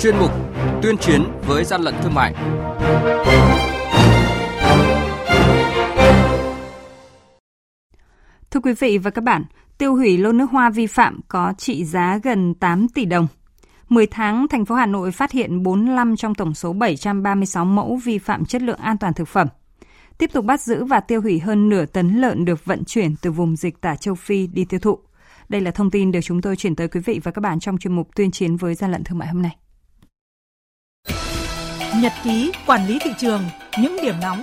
chuyên mục Tuyên chiến với gian lận thương mại. Thưa quý vị và các bạn, tiêu hủy lô nước hoa vi phạm có trị giá gần 8 tỷ đồng. 10 tháng, thành phố Hà Nội phát hiện 45 trong tổng số 736 mẫu vi phạm chất lượng an toàn thực phẩm. Tiếp tục bắt giữ và tiêu hủy hơn nửa tấn lợn được vận chuyển từ vùng dịch tả châu Phi đi tiêu thụ. Đây là thông tin được chúng tôi chuyển tới quý vị và các bạn trong chuyên mục tuyên chiến với gian lận thương mại hôm nay. Nhật ký quản lý thị trường, những điểm nóng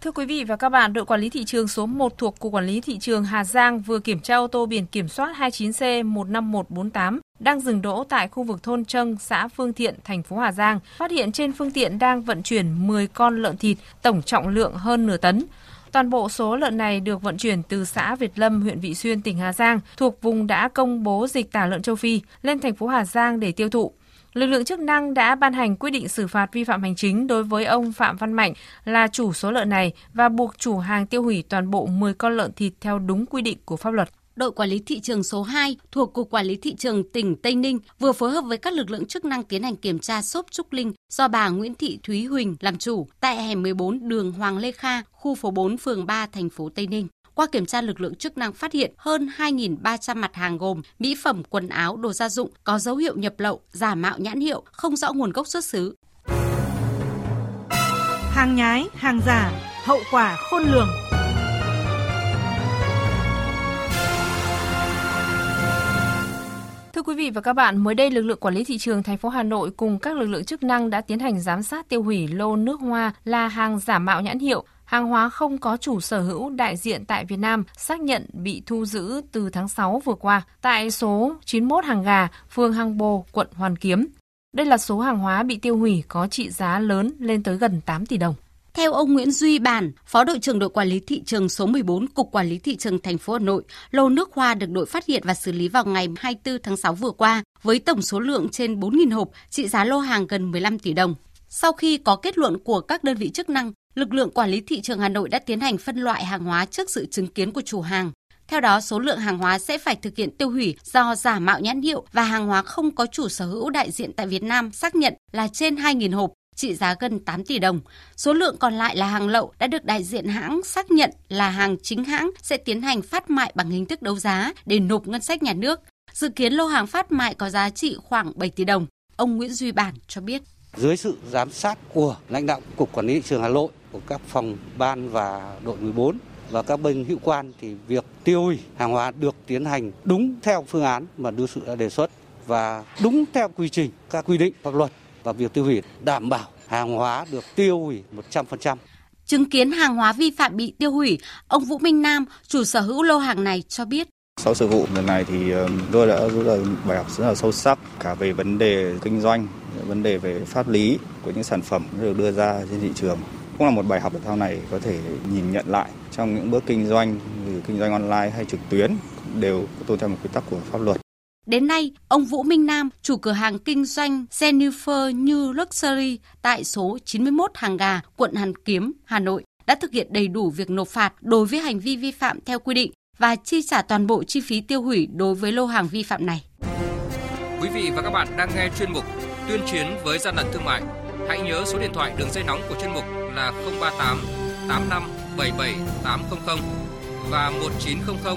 Thưa quý vị và các bạn, đội quản lý thị trường số 1 thuộc Cục Quản lý Thị trường Hà Giang vừa kiểm tra ô tô biển kiểm soát 29C15148 đang dừng đỗ tại khu vực thôn Trâng, xã Phương Thiện, thành phố Hà Giang, phát hiện trên phương tiện đang vận chuyển 10 con lợn thịt, tổng trọng lượng hơn nửa tấn. Toàn bộ số lợn này được vận chuyển từ xã Việt Lâm, huyện Vị Xuyên, tỉnh Hà Giang, thuộc vùng đã công bố dịch tả lợn châu Phi, lên thành phố Hà Giang để tiêu thụ. Lực lượng chức năng đã ban hành quyết định xử phạt vi phạm hành chính đối với ông Phạm Văn Mạnh là chủ số lợn này và buộc chủ hàng tiêu hủy toàn bộ 10 con lợn thịt theo đúng quy định của pháp luật đội quản lý thị trường số 2 thuộc Cục Quản lý Thị trường tỉnh Tây Ninh vừa phối hợp với các lực lượng chức năng tiến hành kiểm tra xốp Trúc Linh do bà Nguyễn Thị Thúy Huỳnh làm chủ tại hẻm 14 đường Hoàng Lê Kha, khu phố 4, phường 3, thành phố Tây Ninh. Qua kiểm tra, lực lượng chức năng phát hiện hơn 2.300 mặt hàng gồm mỹ phẩm, quần áo, đồ gia dụng có dấu hiệu nhập lậu, giả mạo nhãn hiệu, không rõ nguồn gốc xuất xứ. Hàng nhái, hàng giả, hậu quả khôn lường. Vị và các bạn, mới đây lực lượng quản lý thị trường thành phố Hà Nội cùng các lực lượng chức năng đã tiến hành giám sát tiêu hủy lô nước hoa là hàng giả mạo nhãn hiệu, hàng hóa không có chủ sở hữu đại diện tại Việt Nam xác nhận bị thu giữ từ tháng 6 vừa qua tại số 91 Hàng Gà, phường Hàng Bồ, quận Hoàn Kiếm. Đây là số hàng hóa bị tiêu hủy có trị giá lớn lên tới gần 8 tỷ đồng. Theo ông Nguyễn Duy Bản, Phó đội trưởng đội quản lý thị trường số 14 Cục Quản lý thị trường thành phố Hà Nội, lô nước hoa được đội phát hiện và xử lý vào ngày 24 tháng 6 vừa qua với tổng số lượng trên 4.000 hộp, trị giá lô hàng gần 15 tỷ đồng. Sau khi có kết luận của các đơn vị chức năng, lực lượng quản lý thị trường Hà Nội đã tiến hành phân loại hàng hóa trước sự chứng kiến của chủ hàng. Theo đó, số lượng hàng hóa sẽ phải thực hiện tiêu hủy do giả mạo nhãn hiệu và hàng hóa không có chủ sở hữu đại diện tại Việt Nam xác nhận là trên 2.000 hộp, trị giá gần 8 tỷ đồng. Số lượng còn lại là hàng lậu đã được đại diện hãng xác nhận là hàng chính hãng sẽ tiến hành phát mại bằng hình thức đấu giá để nộp ngân sách nhà nước. Dự kiến lô hàng phát mại có giá trị khoảng 7 tỷ đồng. Ông Nguyễn Duy Bản cho biết. Dưới sự giám sát của lãnh đạo Cục Quản lý thị trường Hà Nội, của các phòng ban và đội 14 và các bên hữu quan thì việc tiêu hủy hàng hóa được tiến hành đúng theo phương án mà đưa sự đã đề xuất và đúng theo quy trình các quy định pháp luật và việc tiêu hủy đảm bảo hàng hóa được tiêu hủy 100%. Chứng kiến hàng hóa vi phạm bị tiêu hủy, ông Vũ Minh Nam, chủ sở hữu lô hàng này cho biết. Sau sự vụ lần này thì tôi đã rút ra bài học rất là sâu sắc cả về vấn đề kinh doanh, vấn đề về pháp lý của những sản phẩm được đưa ra trên thị trường. Cũng là một bài học sau này có thể nhìn nhận lại trong những bước kinh doanh, kinh doanh online hay trực tuyến đều tuân theo một quy tắc của pháp luật. Đến nay, ông Vũ Minh Nam, chủ cửa hàng kinh doanh Jennifer New Luxury tại số 91 Hàng Gà, quận Hàn Kiếm, Hà Nội đã thực hiện đầy đủ việc nộp phạt đối với hành vi vi phạm theo quy định và chi trả toàn bộ chi phí tiêu hủy đối với lô hàng vi phạm này. Quý vị và các bạn đang nghe chuyên mục Tuyên chiến với gian lận thương mại. Hãy nhớ số điện thoại đường dây nóng của chuyên mục là 038 85 77 800 và 1900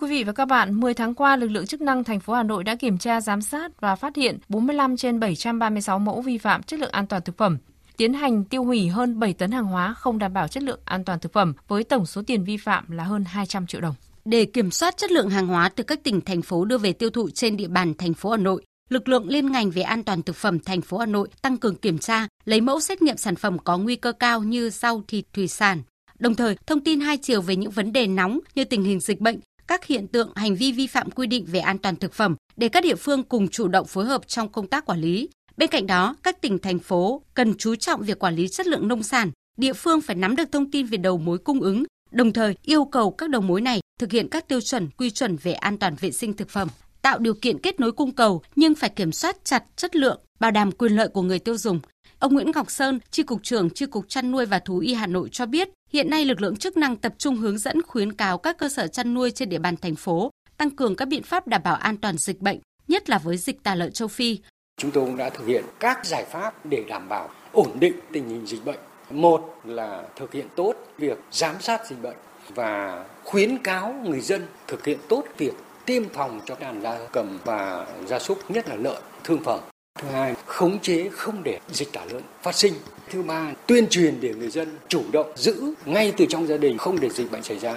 Quý vị và các bạn, 10 tháng qua, lực lượng chức năng thành phố Hà Nội đã kiểm tra, giám sát và phát hiện 45 trên 736 mẫu vi phạm chất lượng an toàn thực phẩm, tiến hành tiêu hủy hơn 7 tấn hàng hóa không đảm bảo chất lượng an toàn thực phẩm với tổng số tiền vi phạm là hơn 200 triệu đồng. Để kiểm soát chất lượng hàng hóa từ các tỉnh thành phố đưa về tiêu thụ trên địa bàn thành phố Hà Nội, lực lượng liên ngành về an toàn thực phẩm thành phố Hà Nội tăng cường kiểm tra, lấy mẫu xét nghiệm sản phẩm có nguy cơ cao như rau, thịt, thủy sản. Đồng thời, thông tin hai chiều về những vấn đề nóng như tình hình dịch bệnh, các hiện tượng hành vi vi phạm quy định về an toàn thực phẩm để các địa phương cùng chủ động phối hợp trong công tác quản lý. Bên cạnh đó, các tỉnh thành phố cần chú trọng việc quản lý chất lượng nông sản, địa phương phải nắm được thông tin về đầu mối cung ứng, đồng thời yêu cầu các đầu mối này thực hiện các tiêu chuẩn quy chuẩn về an toàn vệ sinh thực phẩm, tạo điều kiện kết nối cung cầu nhưng phải kiểm soát chặt chất lượng, bảo đảm quyền lợi của người tiêu dùng. Ông Nguyễn Ngọc Sơn, Chi cục trưởng Chi cục chăn nuôi và thú y Hà Nội cho biết, hiện nay lực lượng chức năng tập trung hướng dẫn khuyến cáo các cơ sở chăn nuôi trên địa bàn thành phố tăng cường các biện pháp đảm bảo an toàn dịch bệnh, nhất là với dịch tả lợn châu Phi. Chúng tôi cũng đã thực hiện các giải pháp để đảm bảo ổn định tình hình dịch bệnh. Một là thực hiện tốt việc giám sát dịch bệnh và khuyến cáo người dân thực hiện tốt việc tiêm phòng cho đàn gia cầm và gia súc, nhất là lợn, thương phẩm. Thứ hai, khống chế không để dịch tả lợn phát sinh. Thứ ba, tuyên truyền để người dân chủ động giữ ngay từ trong gia đình không để dịch bệnh xảy ra.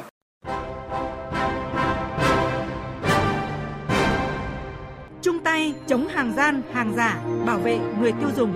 Chung tay chống hàng gian, hàng giả, bảo vệ người tiêu dùng.